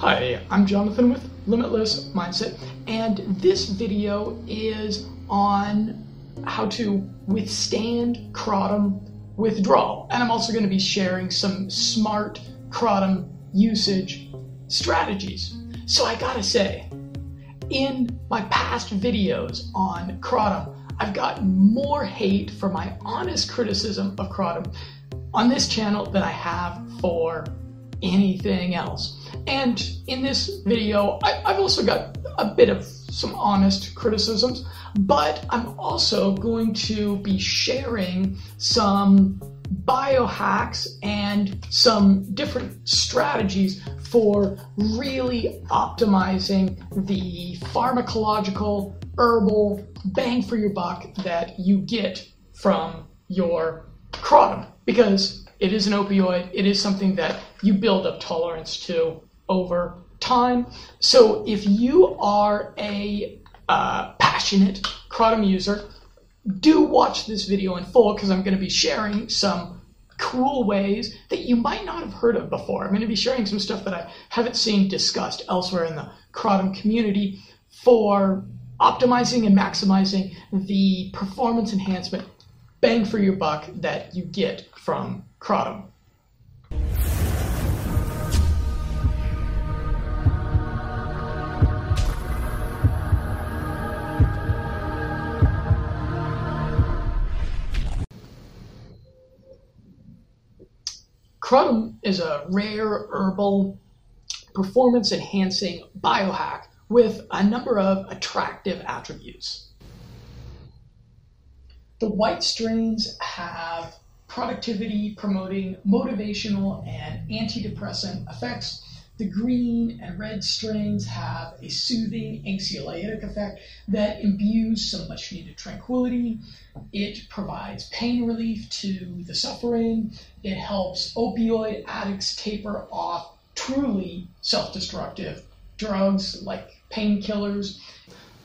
Hi, I'm Jonathan with Limitless Mindset, and this video is on how to withstand kratom withdrawal. And I'm also going to be sharing some smart kratom usage strategies. So I gotta say, in my past videos on kratom, I've gotten more hate for my honest criticism of kratom on this channel than I have for anything else. And in this video, I, have also got a bit of some honest criticisms, but I'm also going to be sharing some biohacks and some different strategies for really optimizing the pharmacological herbal bang for your buck that you get from your kratom because it is an opioid. It is something that you build up tolerance to over time. So if you are a uh, passionate kratom user, do watch this video in full because I'm going to be sharing some cool ways that you might not have heard of before. I'm going to be sharing some stuff that I haven't seen discussed elsewhere in the kratom community for optimizing and maximizing the performance enhancement bang for your buck that you get from kratom. Kratom is a rare herbal performance enhancing biohack with a number of attractive attributes. The white strains have productivity promoting motivational and antidepressant effects. The green and red strains have a soothing anxiolytic effect that imbues some much needed tranquility. It provides pain relief to the suffering. It helps opioid addicts taper off truly self destructive drugs like painkillers.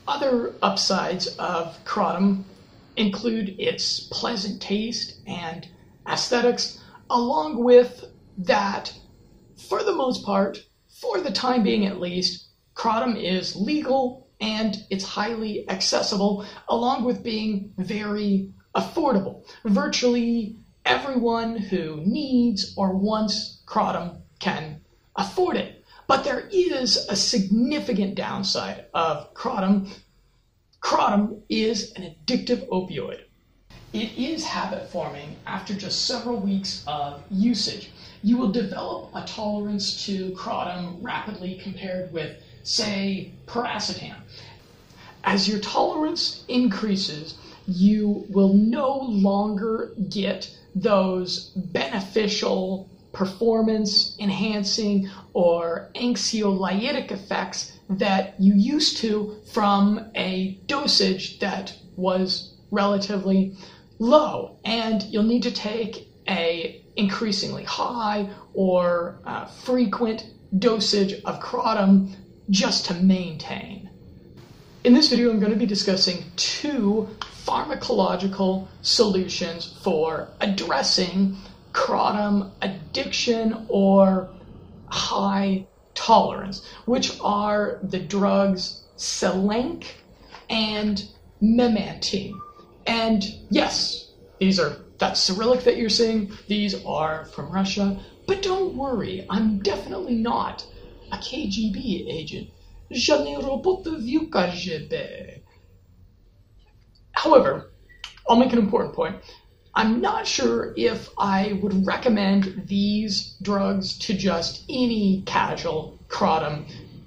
Other upsides of kratom include its pleasant taste and aesthetics, along with that, for the most part, for the time being at least, kratom is legal and it's highly accessible, along with being very affordable. Virtually everyone who needs or wants kratom can afford it. But there is a significant downside of kratom. Kratom is an addictive opioid. It is habit forming after just several weeks of usage. You will develop a tolerance to kratom rapidly compared with, say, piracetam. As your tolerance increases, you will no longer get those beneficial performance enhancing or anxiolytic effects that you used to from a dosage that was relatively low, and you'll need to take a increasingly high or uh, frequent dosage of kratom just to maintain. In this video, I'm going to be discussing two pharmacological solutions for addressing kratom addiction or high tolerance, which are the drugs Selank and Memantine. And yes, these are that Cyrillic that you're seeing, these are from Russia. But don't worry, I'm definitely not a KGB agent. However, I'll make an important point. I'm not sure if I would recommend these drugs to just any casual kratom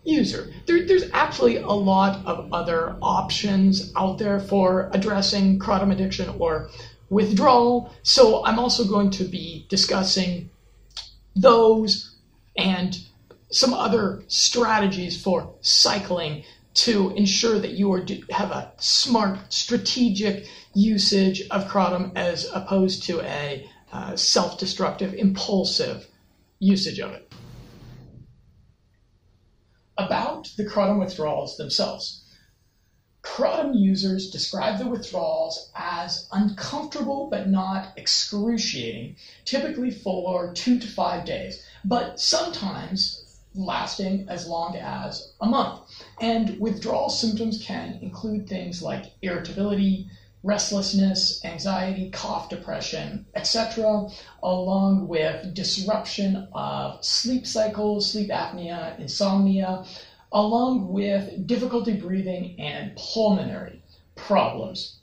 user. There, there's actually a lot of other options out there for addressing kratom addiction or withdrawal. So I'm also going to be discussing those and some other strategies for cycling to ensure that you are, have a smart, strategic usage of kratom as opposed to a uh, self destructive, impulsive usage of it about the kratom withdrawals themselves. Kratom users describe the withdrawals as uncomfortable but not excruciating, typically for two to five days. But sometimes lasting as long as a month. And withdrawal symptoms can include things like irritability, restlessness, anxiety, cough, depression, etc., along with disruption of sleep cycles, sleep apnea, insomnia, along with difficulty breathing and pulmonary problems,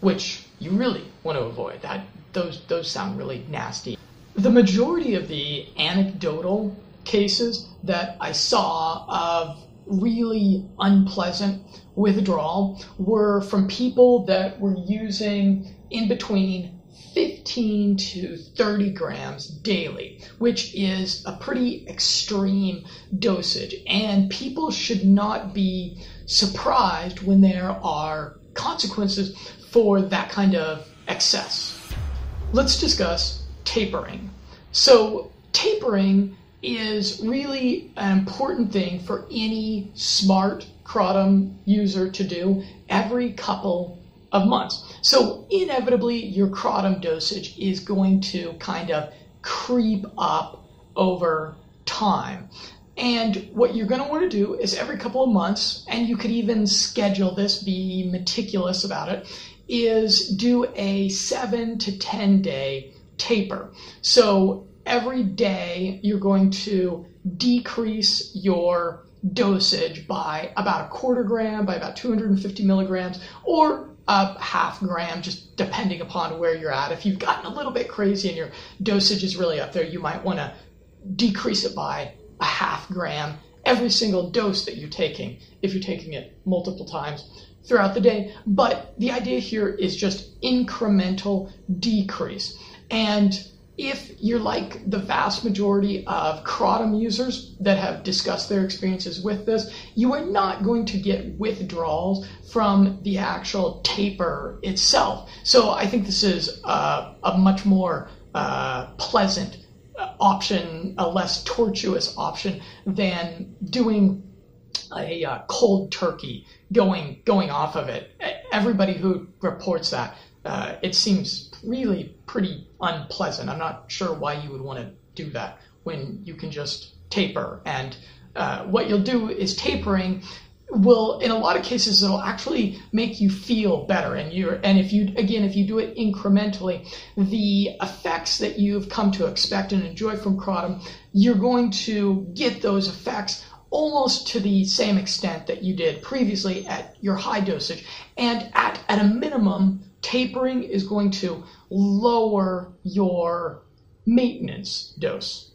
which you really want to avoid. That those those sound really nasty. The majority of the anecdotal cases that I saw of really unpleasant withdrawal were from people that were using in between 15 to 30 grams daily, which is a pretty extreme dosage. And people should not be surprised when there are consequences for that kind of excess. Let's discuss tapering. So, tapering is really an important thing for any smart kratom user to do every couple of months. So inevitably, your kratom dosage is going to kind of creep up over time. And what you're going to want to do is every couple of months, and you could even schedule this, be meticulous about it, is do a seven to 10 day taper. So every day you're going to decrease your dosage by about a quarter gram, by about 250 milligrams, or a half gram, just depending upon where you're at. If you've gotten a little bit crazy and your dosage is really up there, you might want to decrease it by a half gram every single dose that you're taking, if you're taking it multiple times throughout the day. But the idea here is just incremental decrease. And if you're like the vast majority of kratom users that have discussed their experiences with this, you are not going to get withdrawals from the actual taper itself. So I think this is a, a much more uh, pleasant uh, option, a less tortuous option than doing a uh, cold turkey going going off of it. Everybody who reports that, uh, it seems really pretty unpleasant. I'm not sure why you would want to do that when you can just taper. And uh, what you'll do is tapering will in a lot of cases it'll actually make you feel better and you're and if you again if you do it incrementally the effects that you've come to expect and enjoy from kratom you're going to get those effects almost to the same extent that you did previously at your high dosage and at at a minimum tapering is going to lower your maintenance dose.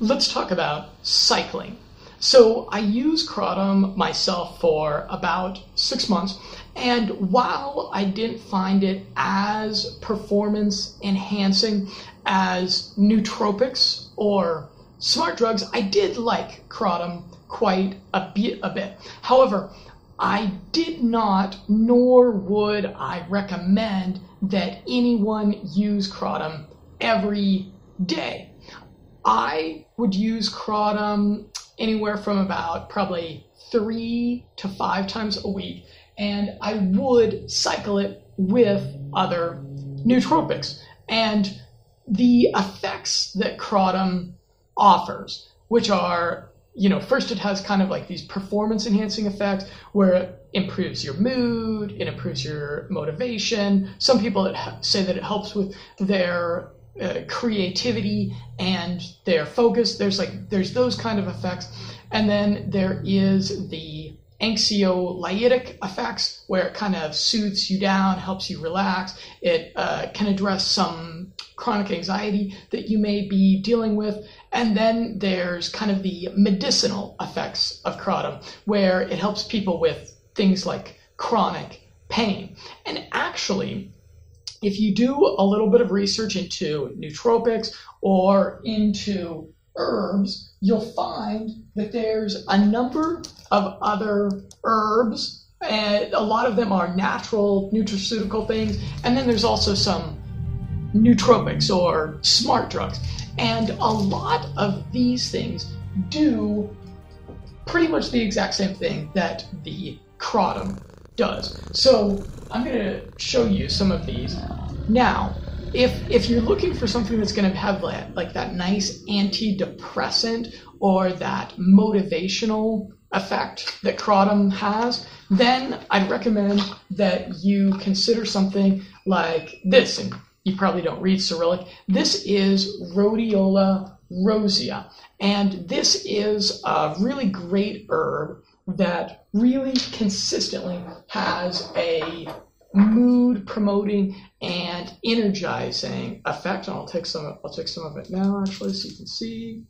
Let's talk about cycling. So I use Kratom myself for about six months, and while I didn't find it as performance enhancing as nootropics or smart drugs, I did like Kratom quite a bit. A bit. However, I did not, nor would I recommend that anyone use kratom every day. I would use kratom anywhere from about probably three to five times a week, and I would cycle it with other nootropics. And the effects that kratom offers, which are you know, first it has kind of like these performance enhancing effects where improves your mood, it improves your motivation. Some people say that it helps with their uh, creativity and their focus. There's like there's those kind of effects, and then there is the anxiolytic effects where it kind of soothes you down, helps you relax. It uh, can address some chronic anxiety that you may be dealing with. And then there's kind of the medicinal effects of kratom, where it helps people with things like chronic pain. And actually, if you do a little bit of research into nootropics or into herbs, you'll find that there's a number of other herbs, and a lot of them are natural nutraceutical things, and then there's also some nootropics or smart drugs. And a lot of these things do pretty much the exact same thing that the kratom does. So I'm going to show you some of these. Now, if if you're looking for something that's going to have that, like that nice antidepressant or that motivational effect that kratom has, then I'd recommend that you consider something like this. And you probably don't read Cyrillic. This is Rhodiola rosea. And this is a really great herb that really consistently has a mood promoting and energizing effect. And I'll take some I'll take some of it now actually so you can see.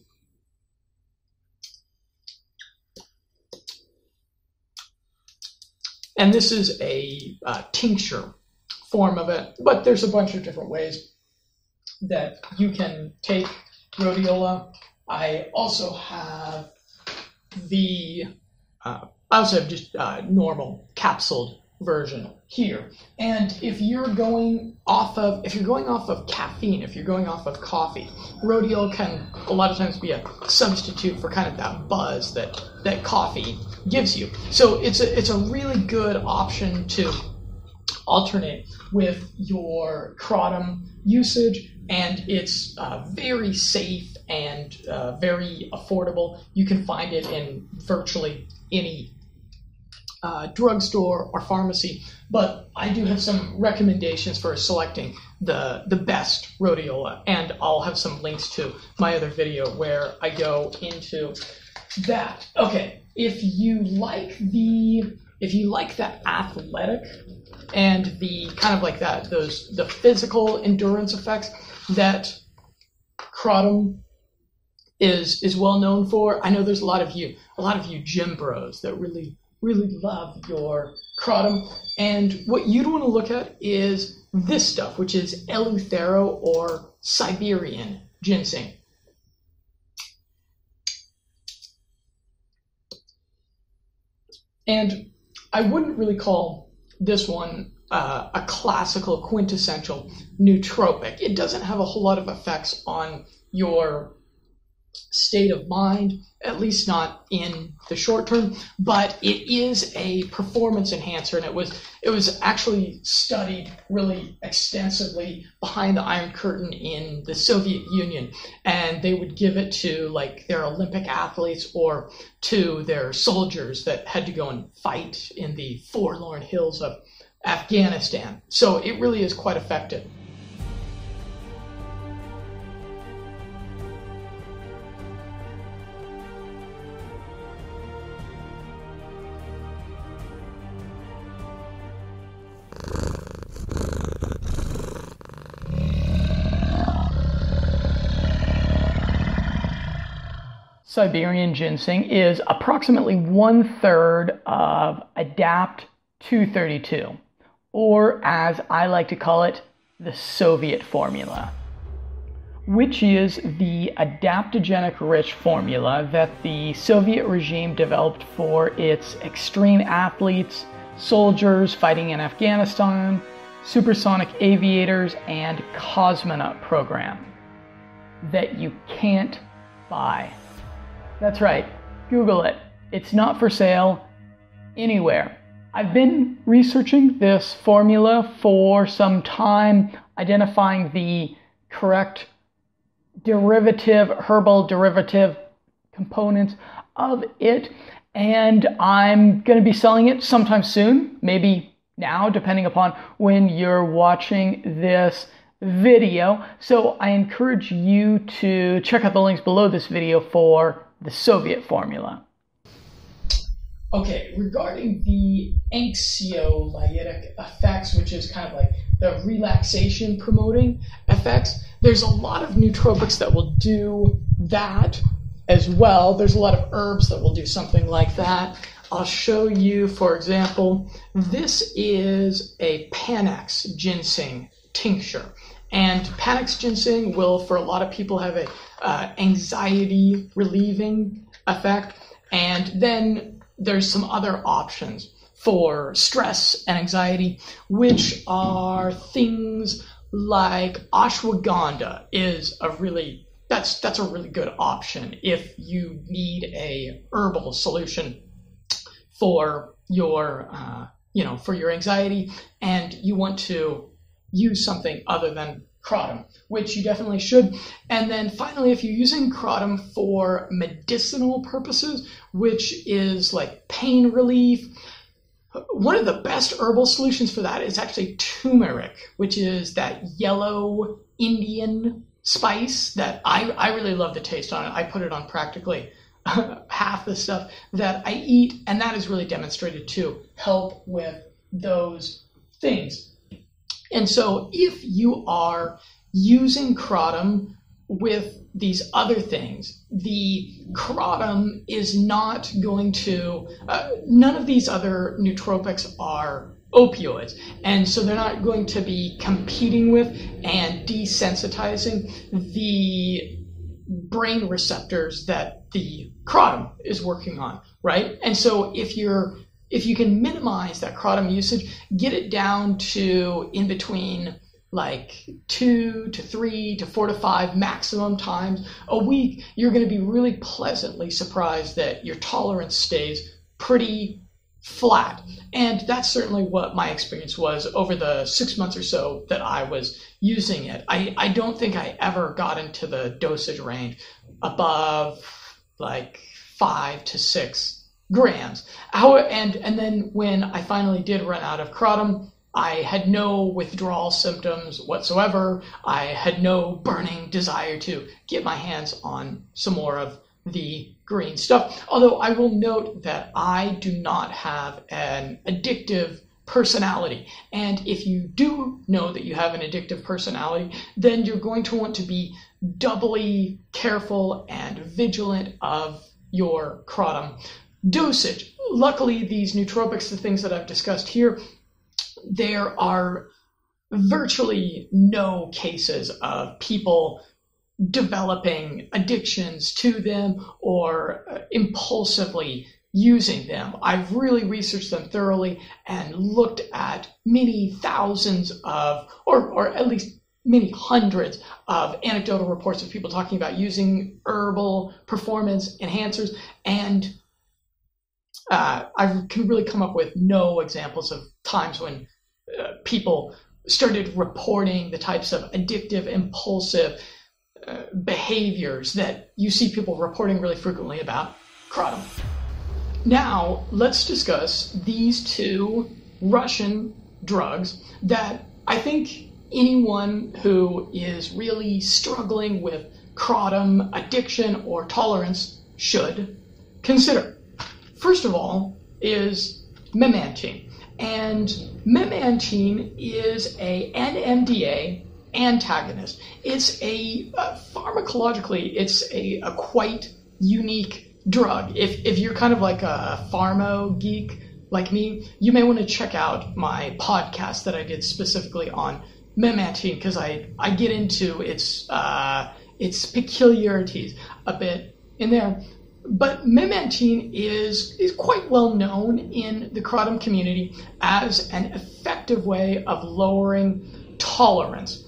And this is a uh, tincture form of it, but there's a bunch of different ways that you can take rhodiola. I also have the, uh, I also have just uh, normal capsuled version here. And if you're going off of, if you're going off of caffeine, if you're going off of coffee, rhodiola can a lot of times be a substitute for kind of that buzz that that coffee gives you. So it's a it's a really good option to alternate with your kratom usage and it's uh, very safe and uh, very affordable. You can find it in virtually any uh, drugstore or pharmacy. But I do have some recommendations for selecting the the best rhodiola, and I'll have some links to my other video where I go into that. Okay, if you like the if you like that athletic and the kind of like that those the physical endurance effects that kratom is is well known for. I know there's a lot of you a lot of you gym bros that really really love your kratom. And what you'd want to look at is this stuff, which is Eleuthero or Siberian ginseng. And I wouldn't really call this one uh, a classical quintessential nootropic. It doesn't have a whole lot of effects on your state of mind, at least not in the short term, but it is a performance enhancer and it was it was actually studied really extensively behind the Iron Curtain in the Soviet Union and they would give it to like their Olympic athletes or to their soldiers that had to go and fight in the forlorn hills of Afghanistan. So it really is quite effective. Siberian ginseng is approximately one third of Adapt 232, or as I like to call it, the Soviet formula, which is the adaptogenic rich formula that the Soviet regime developed for its extreme athletes, soldiers fighting in Afghanistan, supersonic aviators, and cosmonaut program that you can't buy. That's right, Google it. It's not for sale anywhere. I've been researching this formula for some time, identifying the correct derivative, herbal derivative components of it, and I'm going to be selling it sometime soon, maybe now, depending upon when you're watching this video. So I encourage you to check out the links below this video for the Soviet formula. Okay, regarding the anxiolytic effects, which is kind of like the relaxation promoting effects, there's a lot of nootropics that will do that as well. There's a lot of herbs that will do something like that. I'll show you, for example, this is a Panax ginseng tincture. And Panax ginseng will, for a lot of people, have a uh, anxiety relieving effect. And then there's some other options for stress and anxiety, which are things like ashwagandha is a really that's that's a really good option if you need a herbal solution for your uh, you know for your anxiety and you want to use something other than kratom, which you definitely should. And then finally, if you're using kratom for medicinal purposes, which is like pain relief, one of the best herbal solutions for that is actually turmeric, which is that yellow Indian spice that I, I really love the taste on it. I put it on practically half the stuff that I eat, and that is really demonstrated to help with those things. And so if you are using kratom with these other things, the kratom is not going to, uh, none of these other nootropics are opioids. And so they're not going to be competing with and desensitizing the brain receptors that the kratom is working on, right? And so if you're if you can minimize that kratom usage, get it down to in between like two to three to four to five maximum times a week, you're going to be really pleasantly surprised that your tolerance stays pretty flat. And that's certainly what my experience was over the six months or so that I was using it. I, I don't think I ever got into the dosage range above like five to six grams. How, and, and then when I finally did run out of kratom, I had no withdrawal symptoms whatsoever. I had no burning desire to get my hands on some more of the green stuff. Although I will note that I do not have an addictive personality. And if you do know that you have an addictive personality, then you're going to want to be doubly careful and vigilant of your kratom dosage. Luckily, these nootropics, the things that I've discussed here, there are virtually no cases of people developing addictions to them or uh, impulsively using them. I've really researched them thoroughly and looked at many thousands of, or, or at least many hundreds of anecdotal reports of people talking about using herbal performance enhancers. And uh, I can really come up with no examples of times when uh, people started reporting the types of addictive, impulsive, behaviors that you see people reporting really frequently about kratom. Now, let's discuss these two Russian drugs that I think anyone who is really struggling with kratom addiction or tolerance should consider. First of all, is memantine. And memantine is a NMDA antagonist. It's a uh, pharmacologically, it's a, a quite unique drug. If if you're kind of like a pharma geek like me, you may want to check out my podcast that I did specifically on memantine because I I get into its uh, its peculiarities a bit in there. But memantine is is quite well known in the kratom community as an effective way of lowering tolerance.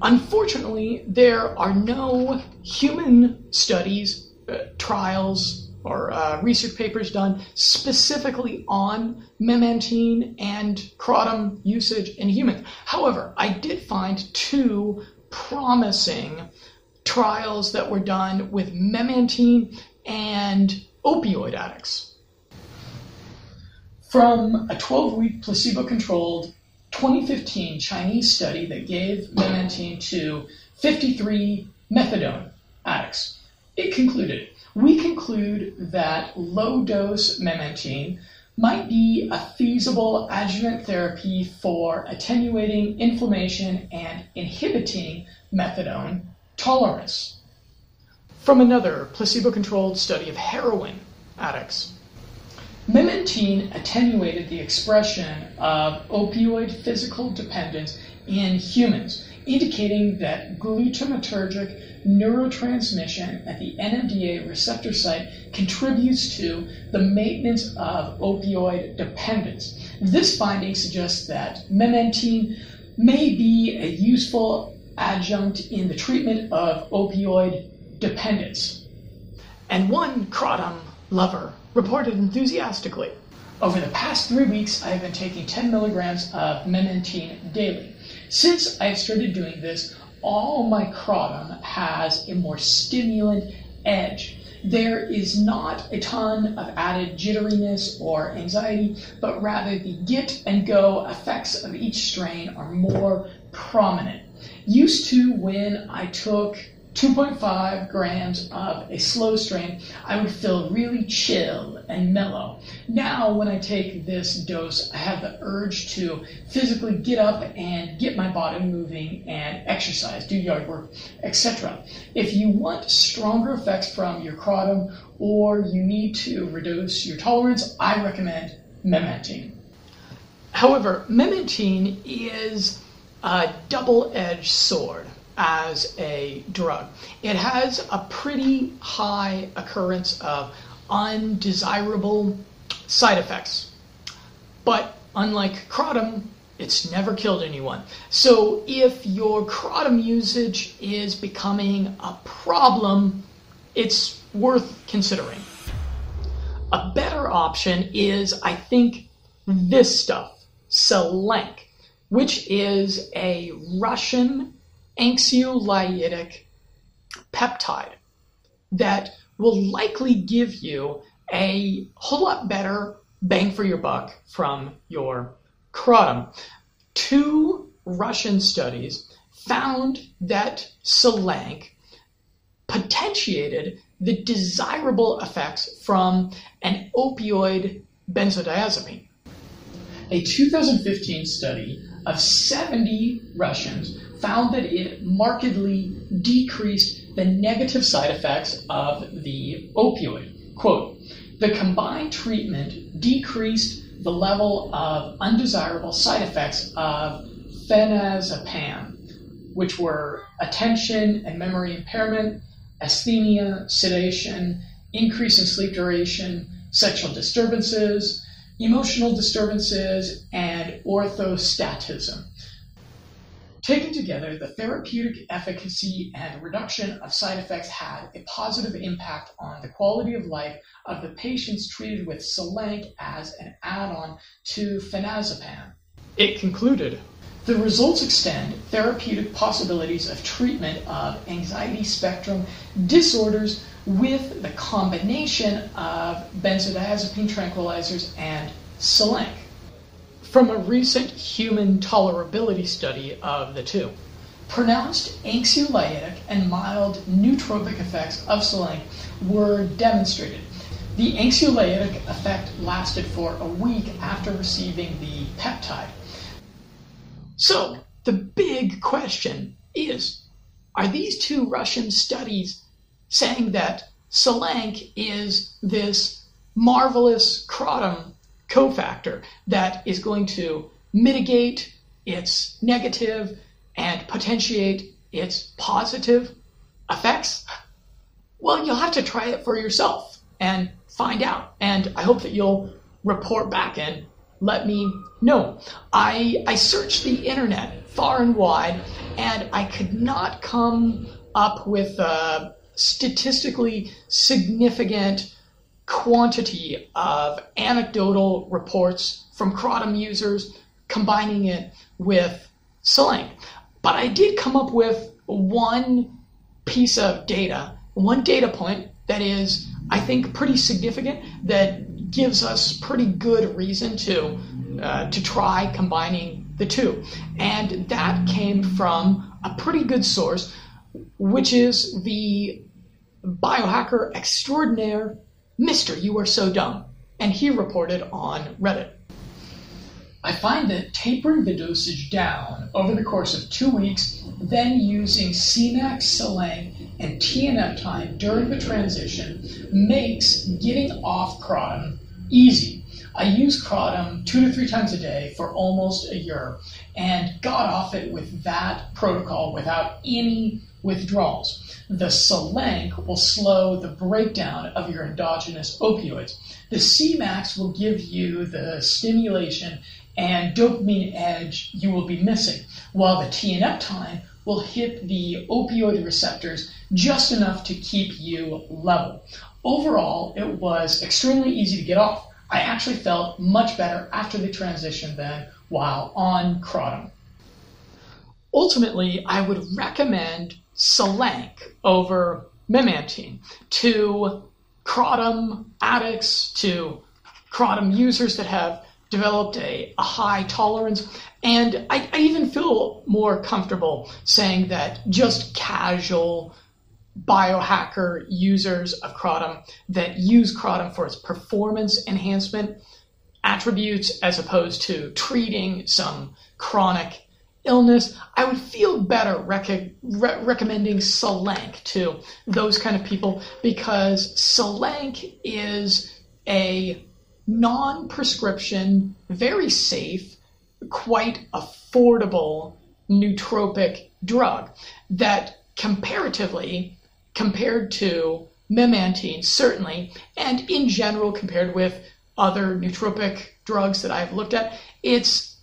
Unfortunately, there are no human studies, uh, trials, or uh, research papers done specifically on memantine and kratom usage in humans. However, I did find two promising trials that were done with memantine and opioid addicts. From a 12 week placebo controlled 2015 Chinese study that gave memantine to 53 methadone addicts. It concluded, we conclude that low dose memantine might be a feasible adjuvant therapy for attenuating inflammation and inhibiting methadone tolerance. From another placebo controlled study of heroin addicts, Memantine attenuated the expression of opioid physical dependence in humans, indicating that glutamatergic neurotransmission at the NMDA receptor site contributes to the maintenance of opioid dependence. This finding suggests that memantine may be a useful adjunct in the treatment of opioid dependence. And one kratom lover reported enthusiastically. Over the past three weeks, I have been taking 10 milligrams of memantine daily. Since I have started doing this, all my kratom has a more stimulant edge. There is not a ton of added jitteriness or anxiety, but rather the get and go effects of each strain are more prominent. Used to when I took 2.5 grams of a slow strain, I would feel really chill and mellow. Now, when I take this dose, I have the urge to physically get up and get my body moving and exercise, do yard work, etc. If you want stronger effects from your kratom or you need to reduce your tolerance, I recommend memantine. However, memantine is a double edged sword as a drug. It has a pretty high occurrence of undesirable side effects. But unlike kratom, it's never killed anyone. So if your kratom usage is becoming a problem, it's worth considering. A better option is, I think, this stuff, Selank, which is a Russian anxiolytic peptide that will likely give you a whole lot better bang for your buck from your kratom. Two Russian studies found that Selank potentiated the desirable effects from an opioid benzodiazepine. A 2015 study of 70 Russians found that it markedly decreased the negative side effects of the opioid. Quote, the combined treatment decreased the level of undesirable side effects of phenazepam, which were attention and memory impairment, asthenia, sedation, increase in sleep duration, sexual disturbances, emotional disturbances, and orthostatism. Taken together, the therapeutic efficacy and reduction of side effects had a positive impact on the quality of life of the patients treated with Selank as an add on to phenazepam. It concluded the results extend therapeutic possibilities of treatment of anxiety spectrum disorders with the combination of benzodiazepine tranquilizers and Selank from a recent human tolerability study of the two. Pronounced anxiolytic and mild nootropic effects of Selank were demonstrated. The anxiolytic effect lasted for a week after receiving the peptide. So, the big question is are these two Russian studies saying that Selank is this marvelous kratom cofactor that is going to mitigate its negative and potentiate its positive effects? Well, you'll have to try it for yourself and find out. And I hope that you'll report back and let me know. I, I searched the internet far and wide and I could not come up with a statistically significant quantity of anecdotal reports from kratom users combining it with Selank. But I did come up with one piece of data, one data point that is, I think, pretty significant that gives us pretty good reason to uh, to try combining the two, and that came from a pretty good source, which is the biohacker extraordinaire Mister, you are so dumb. And he reported on Reddit. I find that tapering the dosage down over the course of two weeks, then using Semax, Selank, and tianeptine during the transition makes getting off kratom easy. I used kratom two to three times a day for almost a year and got off it with that protocol without any withdrawals. The Selank will slow the breakdown of your endogenous opioids. The Semax will give you the stimulation and dopamine edge you will be missing, while the tianeptine will hit the opioid receptors just enough to keep you level. Overall, it was extremely easy to get off. I actually felt much better after the transition than while on kratom. ultimately, I would recommend Selank over memantine to kratom addicts, to kratom users that have developed a, a high tolerance. And I, I even feel more comfortable saying that just casual biohacker users of kratom that use kratom for its performance enhancement attributes as opposed to treating some chronic illness, I would feel better rec- re- recommending Selank to those kind of people because Selank is a non prescription, very safe, quite affordable nootropic drug that comparatively, compared to memantine, certainly, and in general, compared with other nootropic drugs that I've looked at, it's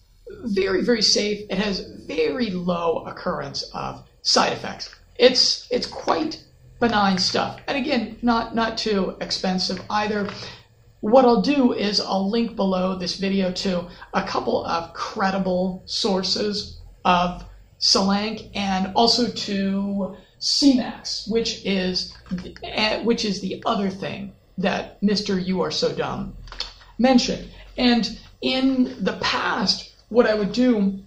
very, very safe. It has very low occurrence of side effects. It's it's quite benign stuff. And again, not not too expensive either. What I'll do is I'll link below this video to a couple of credible sources of Selank and also to Semax, which is eh, which is the other thing that Mr. You Are So Dumb mentioned. And in the past, what I would do,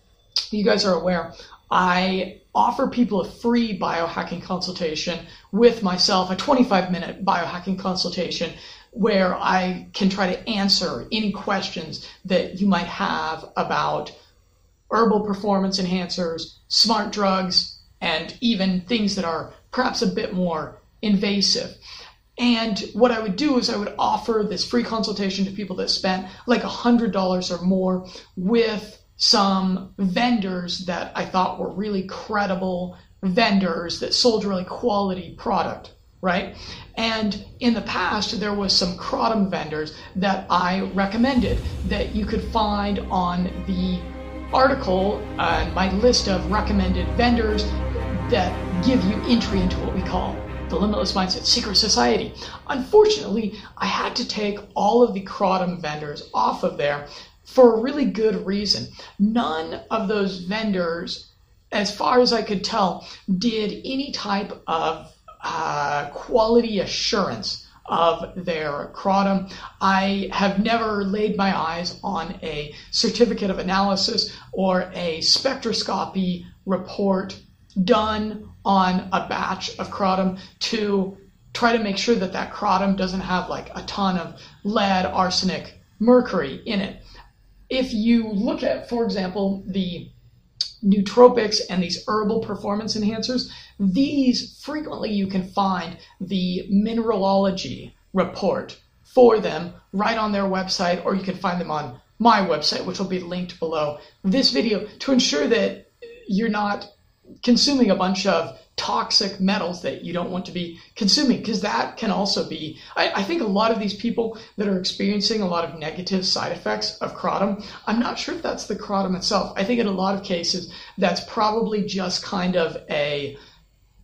you guys are aware, I offer people a free biohacking consultation with myself, a 25 minute biohacking consultation where I can try to answer any questions that you might have about herbal performance enhancers, smart drugs, and even things that are perhaps a bit more invasive. And what I would do is I would offer this free consultation to people that spent like $100 or more with some vendors that I thought were really credible vendors that sold really quality product right? And in the past, there was some kratom vendors that I recommended that you could find on the article and uh, my list of recommended vendors that give you entry into what we call the Limitless Mindset Secret Society. Unfortunately, I had to take all of the kratom vendors off of there for a really good reason. None of those vendors, as far as I could tell, did any type of uh, quality assurance of their kratom. I have never laid my eyes on a certificate of analysis or a spectroscopy report done on a batch of kratom to try to make sure that that kratom doesn't have like a ton of lead, arsenic, mercury in it. If you look at, for example, the nootropics and these herbal performance enhancers, these frequently you can find the mineralogy report for them right on their website, or you can find them on my website, which will be linked below this video to ensure that you're not consuming a bunch of toxic metals that you don't want to be consuming because that can also be I, I, think a lot of these people that are experiencing a lot of negative side effects of kratom i'm not sure if that's the kratom itself. I think in a lot of cases that's probably just kind of a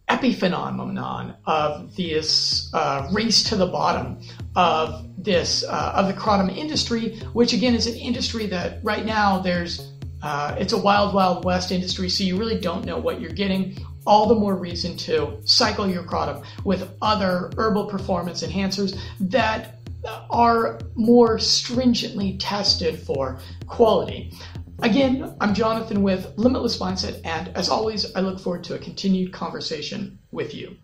epiphenomenon of this uh, race to the bottom of this uh, of the kratom industry which again is an industry that right now there's uh, it's a wild, wild west industry, so you really don't know what you're getting. All the more reason to cycle your kratom with other herbal performance enhancers that are more stringently tested for quality. Again, I'm Jonathan with Limitless Mindset, and as always, I look forward to a continued conversation with you.